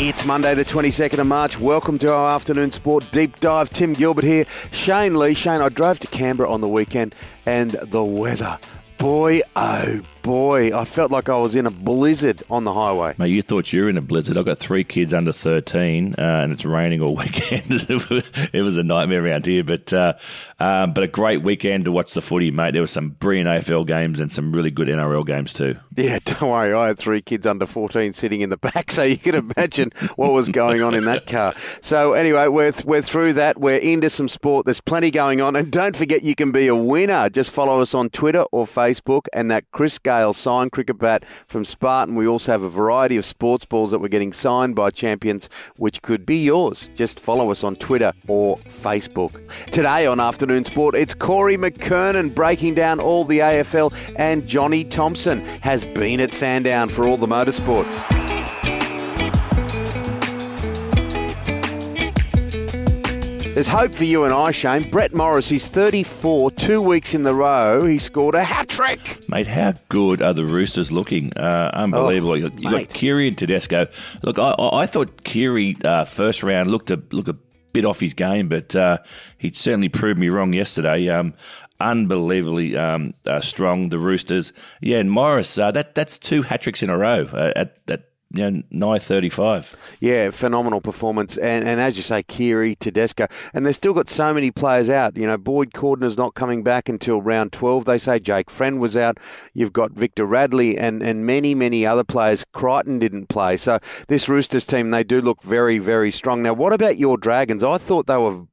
It's Monday, the 22nd of March. Welcome to our afternoon sport deep dive. Tim Gilbert here. Shane Lee. Shane, I drove to Canberra on the weekend and the weather. Boy, oh boy, I felt like I was in a blizzard on the highway. Mate, you thought you were in a blizzard. I've got three kids under 13, uh, and it's raining all weekend. it was a nightmare around here, but uh, um, but a great weekend to watch the footy, mate. There were some brilliant AFL games and some really good NRL games too. Yeah, don't worry. I had three kids under 14 sitting in the back, so you can imagine what was going on in that car. So anyway, we're, we're through that. We're into some sport. There's plenty going on. And don't forget you can be a winner. Just follow us on Twitter or Facebook and that Chris Gayle signed cricket bat from Spartan. We also have a variety of sports balls that we're getting signed by champions, which could be yours. Just follow us on Twitter or Facebook. Today on Afternoon Sport, it's Corey McKernan breaking down all the AFL, and Johnny Thompson has been at Sandown for all the motorsport. There's hope for you and I, Shane. Brett Morris, he's 34, two weeks in the row. He scored a hat trick. Mate, how good are the Roosters looking? Uh, unbelievable. Oh, you got, you got Keary and Tedesco. Look, I, I I thought Keary uh, first round looked a look a bit off his game, but uh, he certainly proved me wrong yesterday. Um, unbelievably um, uh, strong, the Roosters. Yeah, and Morris, uh, that that's two hat tricks in a row uh, at at you know, nigh 35. Yeah, phenomenal performance. And, and as you say, Keary, Tedesco. And they've still got so many players out. You know, Boyd Cordner's not coming back until round 12. They say Jake Friend was out. You've got Victor Radley and, and many, many other players. Crichton didn't play. So this Roosters team, they do look very, very strong. Now, what about your Dragons? I thought they were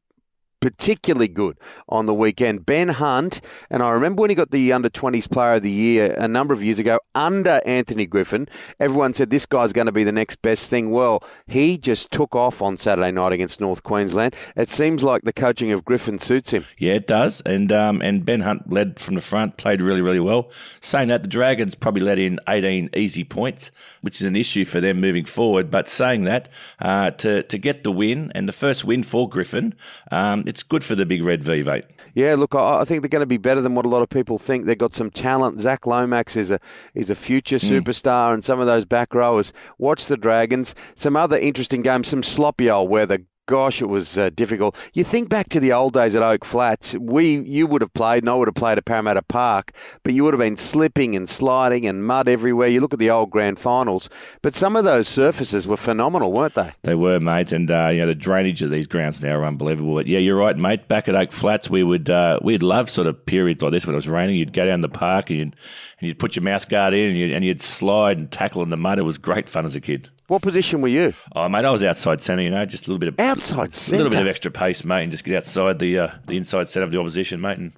particularly good on the weekend. Ben Hunt, and I remember when he got the under 20s player of the year a number of years ago under Anthony Griffin, everyone said this guy's going to be the next best thing. Well, he just took off on Saturday night against North Queensland. It seems like the coaching of Griffin suits him. Yeah, it does. And um, and Ben Hunt led from the front, played really, really well. Saying that, the Dragons probably let in 18 easy points, which is an issue for them moving forward. But saying that, uh, to, to get the win, and the first win for Griffin, um, it's good for the big red V, mate. Yeah, look, I, I think they're going to be better than what a lot of people think. They've got some talent. Zac Lomax is a is a future hmm. superstar, and some of those back rowers. Watch the Dragons. Some other interesting games. Some sloppy old weather. Gosh, it was uh, difficult. You think back to the old days at Oak Flats. We, you would have played, and I would have played at Parramatta Park, but you would have been slipping and sliding and mud everywhere. You look at the old grand finals, but some of those surfaces were phenomenal, weren't they? They were, mate, and uh, you know the drainage of these grounds now are unbelievable. But yeah, you're right, mate. Back at Oak Flats, we would uh, we'd love sort of periods like this when it was raining. You'd go down the park and you'd, and you'd put your mouth guard in and you'd, and you'd slide and tackle in the mud. It was great fun as a kid. What position were you? Oh, mate, I was outside centre. You know, just a little bit of Outside centre, a little bit of extra pace, mate, and just get outside the uh, the inside set of the opposition, mate, and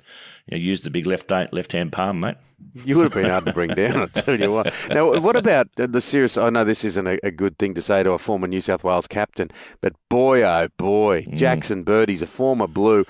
you know, use the big left left hand palm, mate. You would have been hard to bring down, I tell you what. Now, what about the serious? I know this isn't a, a good thing to say to a former New South Wales captain, but boy, oh boy, Mm. Jackson Birdie's a former Blue.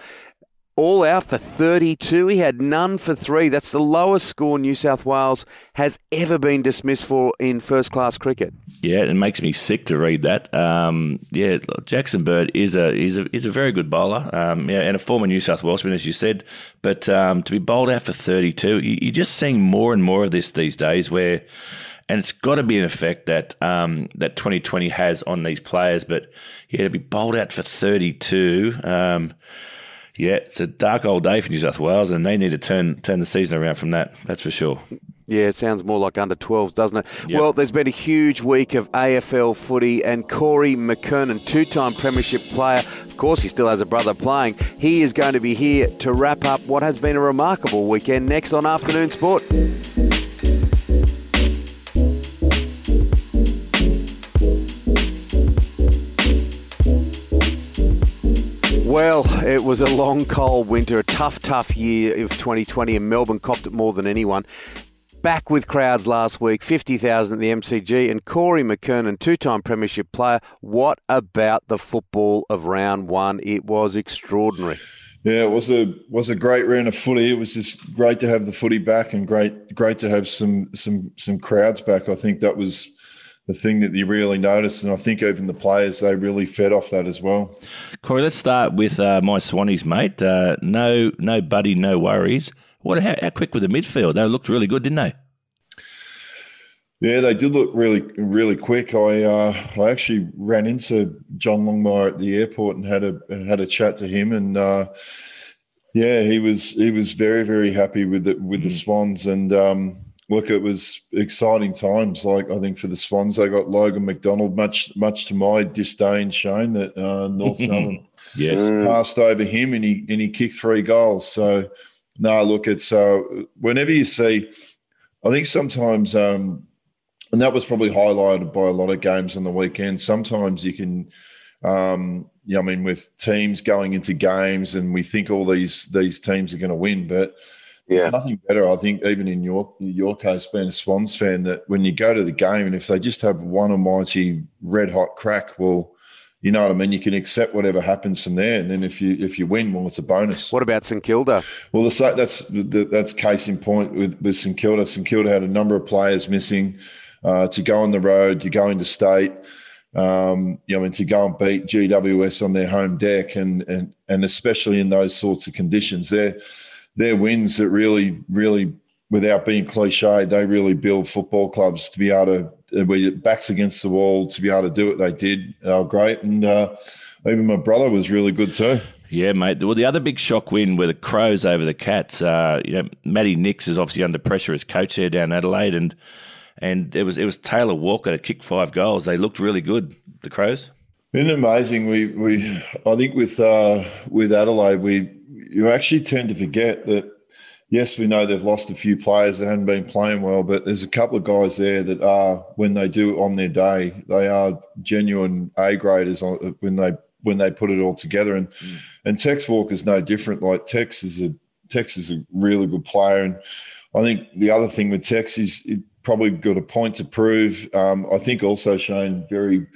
All out for 32. He had none for three. That's the lowest score New South Wales has ever been dismissed for in first class cricket. Yeah, it makes me sick to read that. Um, yeah, Jackson Bird is a is a is a very good bowler. Um, yeah, and a former New South Welshman, as you said. But um, to be bowled out for thirty two, you, you're just seeing more and more of this these days. Where, and it's got to be an effect that um, that 2020 has on these players. But yeah, to be bowled out for thirty two. Um, yeah, it's a dark old day for New South Wales, and they need to turn turn the season around from that. That's for sure. Yeah, it sounds more like under 12s, doesn't it? Yep. Well, there's been a huge week of AFL footy, and Corey McKernan, two time Premiership player, of course, he still has a brother playing. He is going to be here to wrap up what has been a remarkable weekend next on Afternoon Sport. Well, it was a long, cold winter, a tough, tough year of 2020, and Melbourne copped it more than anyone. Back with crowds last week, 50,000 at the MCG, and Corey McKernan, two time Premiership player. What about the football of round one? It was extraordinary. Yeah, it was a was a great round of footy. It was just great to have the footy back and great great to have some some some crowds back. I think that was the thing that you really noticed, and I think even the players they really fed off that as well. Corey, let's start with uh, my Swannies, mate. Uh, no, no buddy, no worries. What? How, how quick with the midfield? They looked really good, didn't they? Yeah, they did look really, really quick. I uh, I actually ran into John Longmire at the airport and had a had a chat to him, and uh, yeah, he was he was very, very happy with the with the mm. Swans, and um, look, it was exciting times. Like I think for the Swans, they got Logan McDonald. Much much to my disdain, Shane that uh, North Melbourne yes passed over him, and he and he kicked three goals. So no, look, it's uh, whenever you see, I think sometimes. Um, and that was probably highlighted by a lot of games on the weekend. Sometimes you can, um, yeah, I mean, with teams going into games, and we think all these these teams are going to win, but yeah. there's nothing better. I think even in your your case, being a Swans fan, that when you go to the game, and if they just have one almighty red hot crack, well. You know what I mean. You can accept whatever happens from there, and then if you if you win, well, it's a bonus. What about St Kilda? Well, the, that's the, that's case in point with, with St Kilda. St Kilda had a number of players missing uh, to go on the road, to go into state, um, you know, and to go and beat GWS on their home deck, and and and especially in those sorts of conditions, they're they're wins that really, really, without being cliched, they really build football clubs to be able to, uh, where your backs against the wall, to be able to do what they did. They were great, and uh, even my brother was really good too. Yeah, mate. Well, the other big shock win were the Crows over the Cats. Uh, you know, Matty Nicks is obviously under pressure as coach there down Adelaide, and and it was it was Taylor Walker that kicked five goals. They looked really good, the Crows. Been amazing. We we I think with uh, with Adelaide, we you actually tend to forget that. Yes, we know they've lost a few players that haven't been playing well, but there's a couple of guys there that are, when they do on their day, they are genuine A graders when they when they put it all together. And mm. and Tex Walker's no different. Like Tex is a Tex is a really good player, and I think the other thing with Tex is probably got a point to prove. Um, I think also Shane very,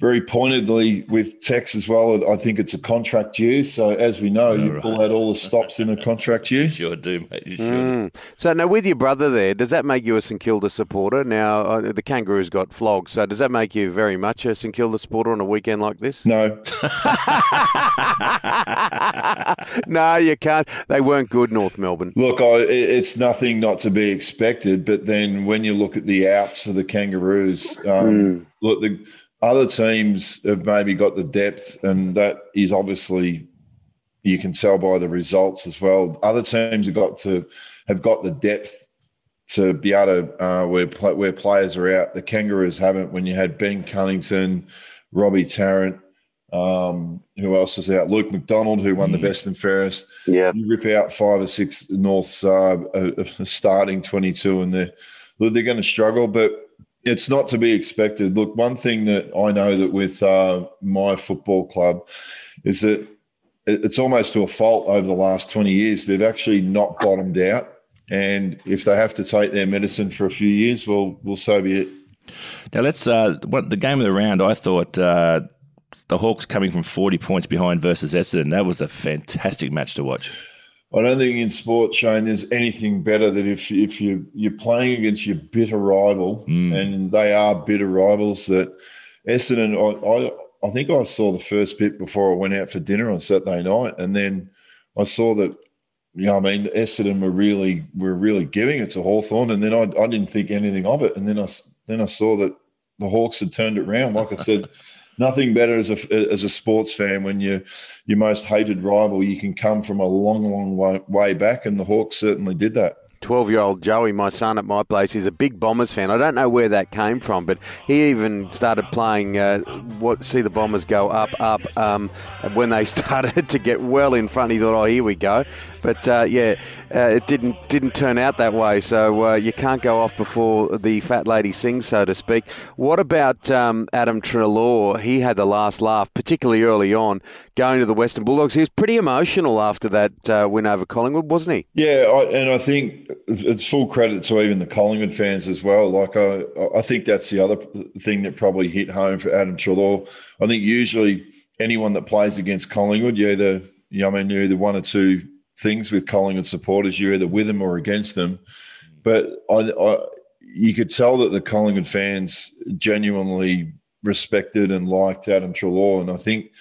very pointedly with Tex as well. I think it's a contract year. So as we know, you right. pull out all the stops in a contract year. sure do, mate. You sure mm. So now with your brother there, does that make you a St Kilda supporter? Now uh, the Kangaroos got flogged, so does that make you very much a St Kilda supporter on a weekend like this? No. no, you can't. They weren't good, North Melbourne. Look, I, it's nothing not to be expected. But then when you look at the outs for the Kangaroos, um, mm. look, the other teams have maybe got the depth, and that is obviously you can tell by the results as well. Other teams have got to have got the depth to be able to uh, where where players are out. The Kangaroos haven't. When you had Ben Cunnington, Robbie Tarrant, um, who else was out? Luke McDonald, who won mm. the best and fairest. Yeah, you rip out five or six North's uh, uh, starting twenty-two, and they're they're going to struggle. But it's not to be expected. Look, one thing that I know that with uh, my football club is that it's almost to a fault over the last twenty years. They've actually not bottomed out, and if they have to take their medicine for a few years, well, well, so be it. Now let's. Uh, what the game of the round? I thought. Uh, the Hawks coming from 40 points behind versus Essendon. That was a fantastic match to watch. I don't think in sport, Shane, there's anything better than if if you you're playing against your bitter rival, mm. and they are bitter rivals. That Essendon, I, I I think I saw the first bit before I went out for dinner on Saturday night, and then I saw that. You know, I mean, Essendon were really were really giving it to Hawthorn, and then I, I didn't think anything of it, and then I then I saw that the Hawks had turned it around. Like I said, nothing better as a as a sports fan when you your most hated rival you can come from a long long way, way back and the Hawks certainly did that 12 year old Joey, my son at my place, is a big Bombers fan. I don't know where that came from, but he even started playing uh, what see the Bombers go up, up. Um, when they started to get well in front, he thought, oh, here we go. But uh, yeah, uh, it didn't didn't turn out that way. So uh, you can't go off before the fat lady sings, so to speak. What about um, Adam Treloar? He had the last laugh, particularly early on, going to the Western Bulldogs. He was pretty emotional after that uh, win over Collingwood, wasn't he? Yeah, I, and I think it's full credit to even the Collingwood fans as well. Like I, I think that's the other thing that probably hit home for Adam Treloar. I think usually anyone that plays against Collingwood, you either you know, I mean, you're either one or two things with Collingwood supporters. You're either with them or against them. But I, I, you could tell that the Collingwood fans genuinely respected and liked Adam Treloar, and I think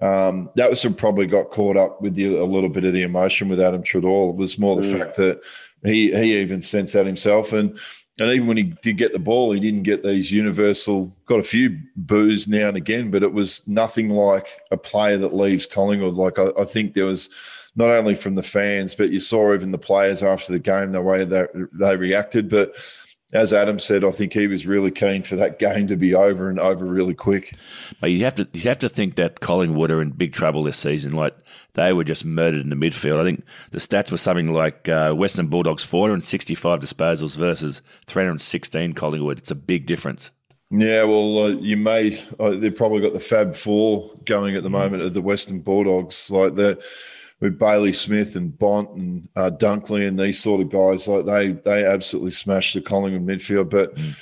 um, that was probably got caught up with the, a little bit of the emotion with Adam Treloar. It was more the mm. fact that he he even sensed that himself, and and even when he did get the ball, he didn't get these universal. Got a few boos now and again, but it was nothing like a player that leaves Collingwood. Like I, I think there was not only from the fans, but you saw even the players after the game the way that they reacted. But as Adam said, I think he was really keen for that game to be over and over really quick. But you have to you have to think that Collingwood are in big trouble this season. Like they were just murdered in the midfield. I think the stats were something like uh, Western Bulldogs 465 disposals versus 316 Collingwood. It's a big difference. Yeah, well, uh, you may uh, they've probably got the Fab Four going at the moment of the Western Bulldogs. Like the with Bailey Smith and Bont and uh, Dunkley and these sort of guys, like they they absolutely smashed the Collingwood midfield. But mm.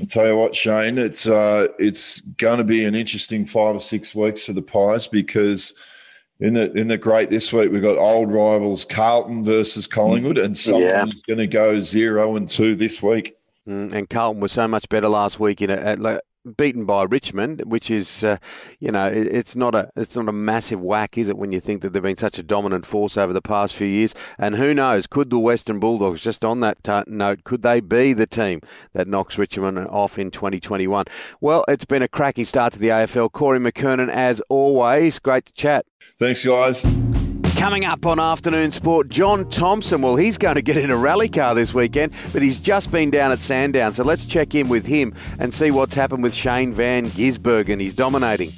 I tell you what, Shane, it's uh, it's going to be an interesting five or six weeks for the Pies because in the in the great this week we've got old rivals Carlton versus Collingwood, and someone's yeah. going to go zero and two this week. Mm, and Carlton was so much better last week in a, at, beaten by Richmond, which is, uh, you know, it, it's not a it's not a massive whack, is it? When you think that they've been such a dominant force over the past few years, and who knows, could the Western Bulldogs, just on that t- note, could they be the team that knocks Richmond off in 2021? Well, it's been a cracking start to the AFL. Corey McKernan, as always, great to chat. Thanks, guys. Coming up on Afternoon Sport, John Thompson. Well, he's going to get in a rally car this weekend, but he's just been down at Sandown. So let's check in with him and see what's happened with Shane Van Gisbergen. He's dominating.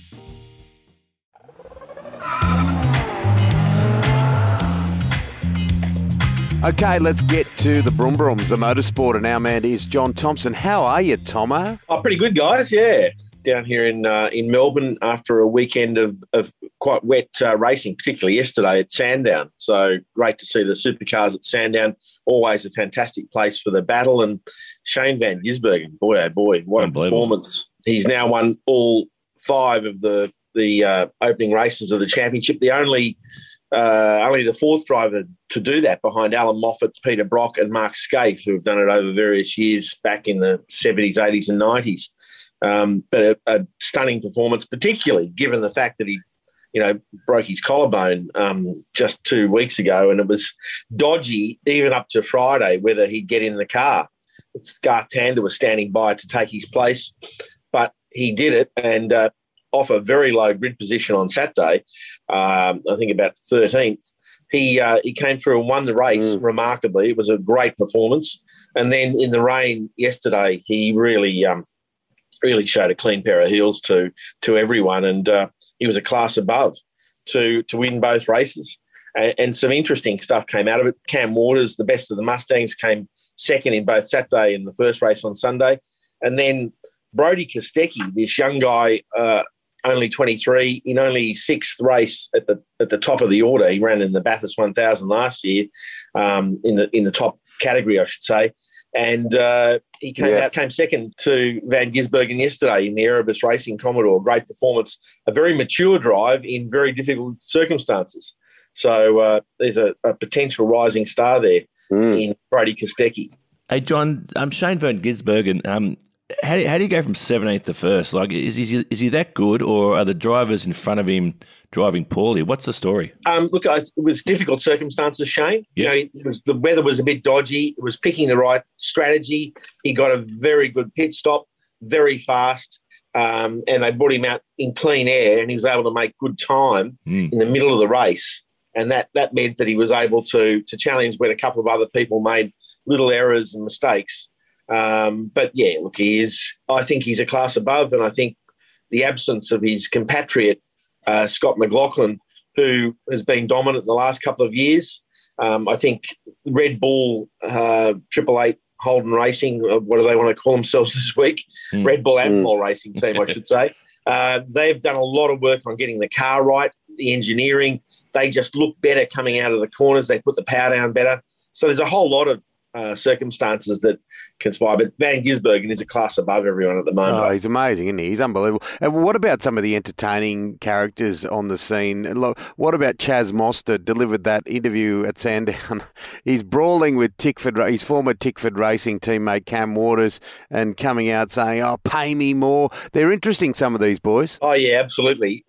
Okay, let's get to the Broom Brooms, the motorsport, and our man is John Thompson. How are you, Tomo? Oh, pretty good, guys. Yeah, down here in uh, in Melbourne after a weekend of, of quite wet uh, racing, particularly yesterday at Sandown. So great to see the supercars at Sandown. Always a fantastic place for the battle. And Shane Van Gisbergen, boy oh boy, what a performance! He's now won all five of the the uh, opening races of the championship. The only uh, only the fourth driver to do that behind Allan Moffat, Peter Brock, and Mark Skaife, who have done it over various years back in the 70s, 80s, and 90s. Um, but a, a, stunning performance, particularly given the fact that he, you know, broke his collarbone um, just two weeks ago, and it was dodgy even up to Friday whether he'd get in the car. Garth Tander was standing by to take his place, but he did it, and uh, off a very low grid position on Saturday, um, I think about 13th, he uh, he came through and won the race mm. remarkably. It was a great performance. And then in the rain yesterday, he really um, really showed a clean pair of heels to to everyone, and uh, he was a class above to to win both races. And, and, some interesting stuff came out of it. Cam Waters, the best of the Mustangs, came second in both Saturday and the first race on Sunday, and then Brodie Kostecki, this young guy. Uh, only 23 in only sixth race at the at the top of the order. He ran in the Bathurst 1000 last year, um, in the in the top category, I should say and uh, he came yeah. out came second to Van Gisbergen yesterday in the Erebus Racing Commodore. Great performance, a very mature drive in very difficult circumstances. So uh, there's a, a, potential rising star there mm. in Brodie Kostecki. Hey John, I'm Shane Van Gisbergen. Um, how do, how do you go from 17th to first? Like, is he, is he that good, or are the drivers in front of him driving poorly? What's the story? Um, look, it was difficult circumstances, Shane. Yeah. You know, was, the weather was a bit dodgy. It was picking the right strategy. He got a very good pit stop, very fast, um, and they brought him out in clean air, and he was able to make good time mm. in the middle of the race. And that, that meant that he was able to, to challenge when a couple of other people made little errors and mistakes um, but yeah, look, he is. I think he's a class above, and I think the absence of his compatriot uh, Scott McLaughlin, who has been dominant in the last couple of years. Um, I think Red Bull uh, Triple Eight Holden Racing, uh, what do they want to call themselves this week? Mm. Red Bull Ampol mm. Racing Team, I should say. Uh, they've done a lot of work on getting the car right, the engineering. They just look better coming out of the corners. They put the power down better. So there's a whole lot of uh, circumstances that conspire. But Van Gisbergen is a class above everyone at the moment. Oh, he's amazing, isn't he? He's unbelievable. And what about some of the entertaining characters on the scene? What about Chaz Mostert delivered that interview at Sandown? he's brawling with Tickford, his former Tickford Racing teammate Cam Waters, and coming out saying, "Oh, pay me more." They're interesting, some of these boys. Oh yeah, absolutely.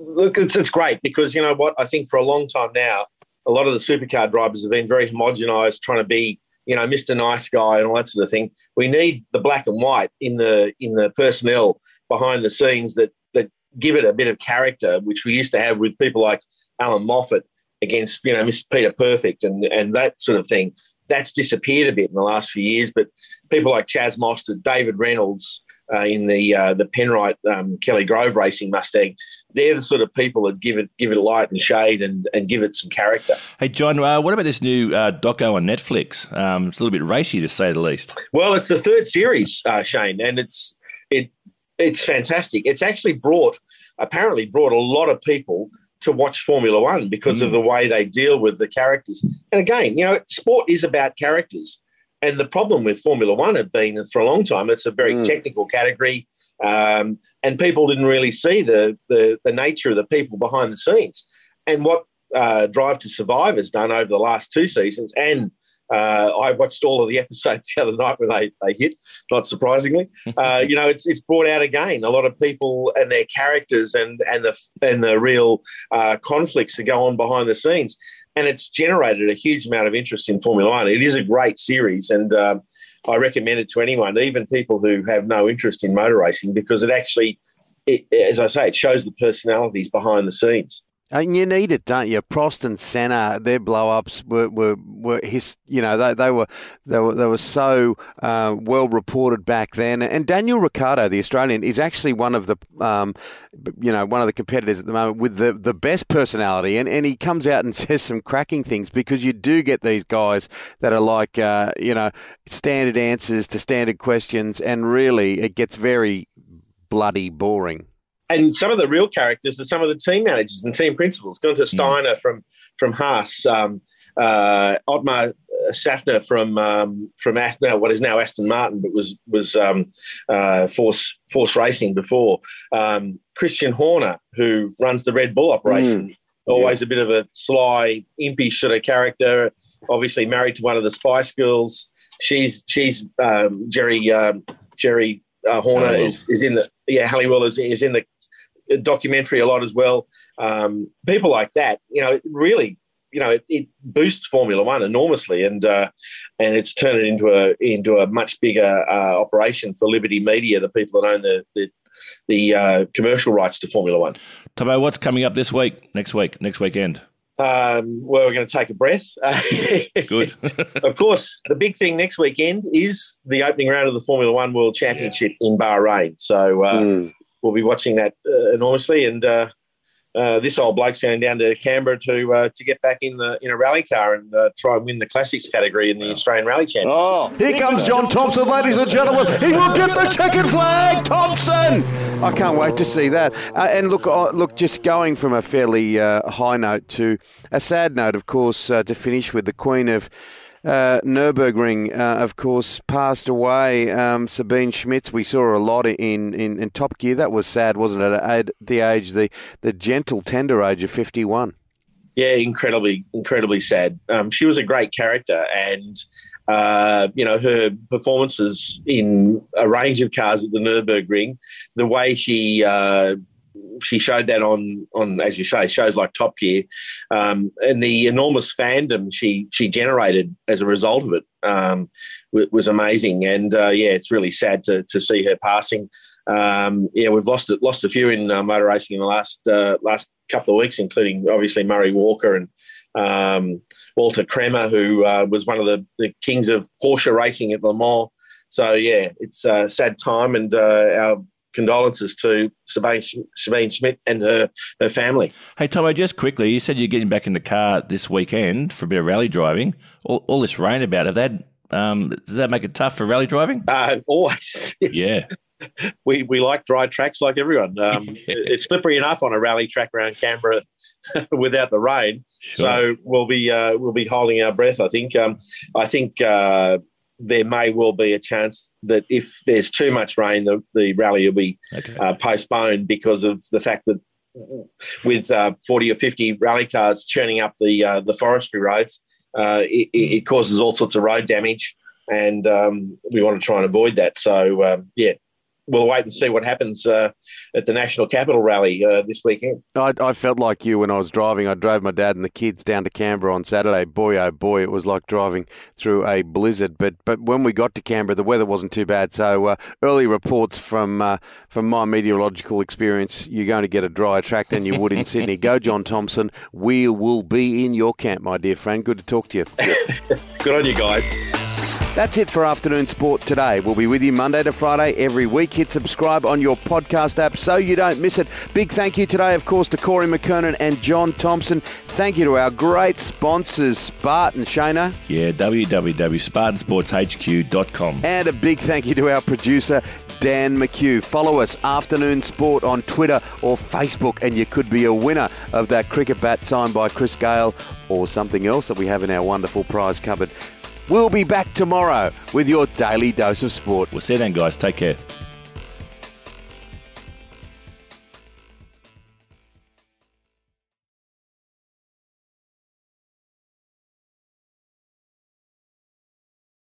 look, it's, it's great because you know what I think for a long time now, a lot of the supercar drivers have been very homogenised, trying to be you know, Mr. Nice Guy and all that sort of thing. We need the black and white in the in the personnel behind the scenes that that give it a bit of character, which we used to have with people like Allan Moffat against, you know, Mr. Peter Perfect and and that sort of thing. That's disappeared a bit in the last few years, but people like Chaz Mostert, David Reynolds uh, in the uh, the Penrite um, Kelly Grove Racing Mustang, they're the sort of people that give it give it light and shade and, and give it some character. Hey John, uh, what about this new uh, doco on Netflix? Um, it's a little bit racy to say the least. Well, it's the third series, uh, Shane, and it's it it's fantastic. It's actually brought apparently brought a lot of people to watch Formula One because mm. of the way they deal with the characters. And again, you know, sport is about characters. And the problem with Formula One had been for a long time, it's a very mm. technical category. Um, and people didn't really see the, the, the nature of the people behind the scenes. And what uh, Drive to Survive has done over the last two seasons, and uh, I watched all of the episodes the other night when they, they hit, not surprisingly. Uh, you know, it's it's brought out again a lot of people and their characters and and the and the real uh, conflicts that go on behind the scenes, and it's generated a huge amount of interest in Formula One. It is a great series, and um, I recommend it to anyone, even people who have no interest in motor racing, because it actually, it, as I say, it shows the personalities behind the scenes. And you need it, don't you? Prost and Senna, their blow-ups were, were, were his, you know, they, they were they were they were so uh, well reported back then. And Daniel Ricciardo, the Australian, is actually one of the, um, you know, one of the competitors at the moment with the, the best personality. And, and he comes out and says some cracking things because you do get these guys that are like, uh, you know, standard answers to standard questions, and really it gets very bloody boring and some of the real characters are some of the team managers and team principals. Gunter mm. Steiner mm. from from Haas, um, uh, Otmar Szafnauer from um, from now what is now Aston Martin, but was was um, uh, Force Force Racing before. Um, Christian Horner, who runs the Red Bull operation, mm. always yeah. a bit of a sly, impish sort of character. Obviously married to one of the Spice Girls. She's she's um, Geri um, Geri uh, Horner is, is in the yeah Halliwell is, is in the documentary a lot as well. Um, people like that, you know, really, you know, it, it boosts Formula One enormously, and uh, and it's turned it into a into a much bigger uh, operation for Liberty Media, the people that own the the, the uh, commercial rights to Formula One. Tomo, what's coming up this week? Next week? Next weekend? Um, well, we're going to take a breath. Good. of course, the big thing next weekend is the opening round of the Formula One World Championship yeah. in Bahrain. So uh, mm we'll be watching that uh, enormously. And uh, uh, this old bloke's going down to Canberra to uh, to get back in the in a rally car and uh, try and win the classics category in the Australian Rally Championship. Oh, here comes John Thompson, ladies and gentlemen. He will get the checkered flag, Thompson. I can't wait to see that. Uh, and look, look, just going from a fairly high note to a sad note, of course, to finish with the Queen of uh, Nurburgring, uh, of course, passed away. Um, Sabine Schmitz, we saw a lot in, in, in, Top Gear. That was sad, wasn't it? At the age, the, the gentle, tender age of 51. Yeah, incredibly, incredibly sad. Um, she was a great character, and uh, you know her performances in a range of cars at the Nurburgring, the way she uh, she showed that on on as you say shows like Top Gear, um, and the enormous fandom she she generated as a result of it um, was amazing. And uh, yeah, it's really sad to to see her passing. Um, yeah, we've lost lost a few in uh, motor racing in the last uh, last couple of weeks, including obviously Murray Walker and um, Walter Kremer, who uh, was one of the, the kings of Porsche racing at Le Mans. So yeah, it's a sad time, and uh, our condolences to Sabine, Sabine Schmitz and her, her family. Hey, Tomo, just quickly, you said you're getting back in the car this weekend for a bit of rally driving. All, all this rain about, have that, um, does that make it tough for rally driving? Uh, always. Yeah. we, we like dry tracks like everyone. Um, yeah. It's slippery enough on a rally track around Canberra without the rain. Sure. So we'll be uh, we'll be holding our breath. I think. Um, I think uh, there may well be a chance that if there's too much rain, the, the rally will be okay. uh, postponed because of the fact that with uh, 40 or 50 rally cars churning up the uh, the forestry roads, uh, it, it, causes all sorts of road damage, and um, we want to try and avoid that. So, um, yeah, we'll wait and see what happens uh, at the National Capital Rally uh, this weekend. I, I, felt like you when I was driving. I drove my dad and the kids down to Canberra on Saturday. Boy, oh boy, it was like driving through a blizzard. But but when we got to Canberra, the weather wasn't too bad. So uh, early reports from uh, from my meteorological experience, you're going to get a drier track than you would in Sydney. Go, John Thompson. We will be in your camp, my dear friend. Good to talk to you. Good on you guys. That's it for afternoon sport today. We'll be with you Monday to Friday every week. Hit subscribe on your podcast app so you don't miss it. Big thank you today, of course, to Corey McKernan and John Thompson. Thank you to our great sponsors, Spartan Shana. Yeah, www.spartansportshq.com. And a big thank you to our producer, Dan McHugh. Follow us, Afternoon Sport, on Twitter or Facebook, and you could be a winner of that cricket bat signed by Chris Gayle or something else that we have in our wonderful prize cupboard. We'll be back tomorrow with your daily dose of sport. We'll see you then, guys. Take care.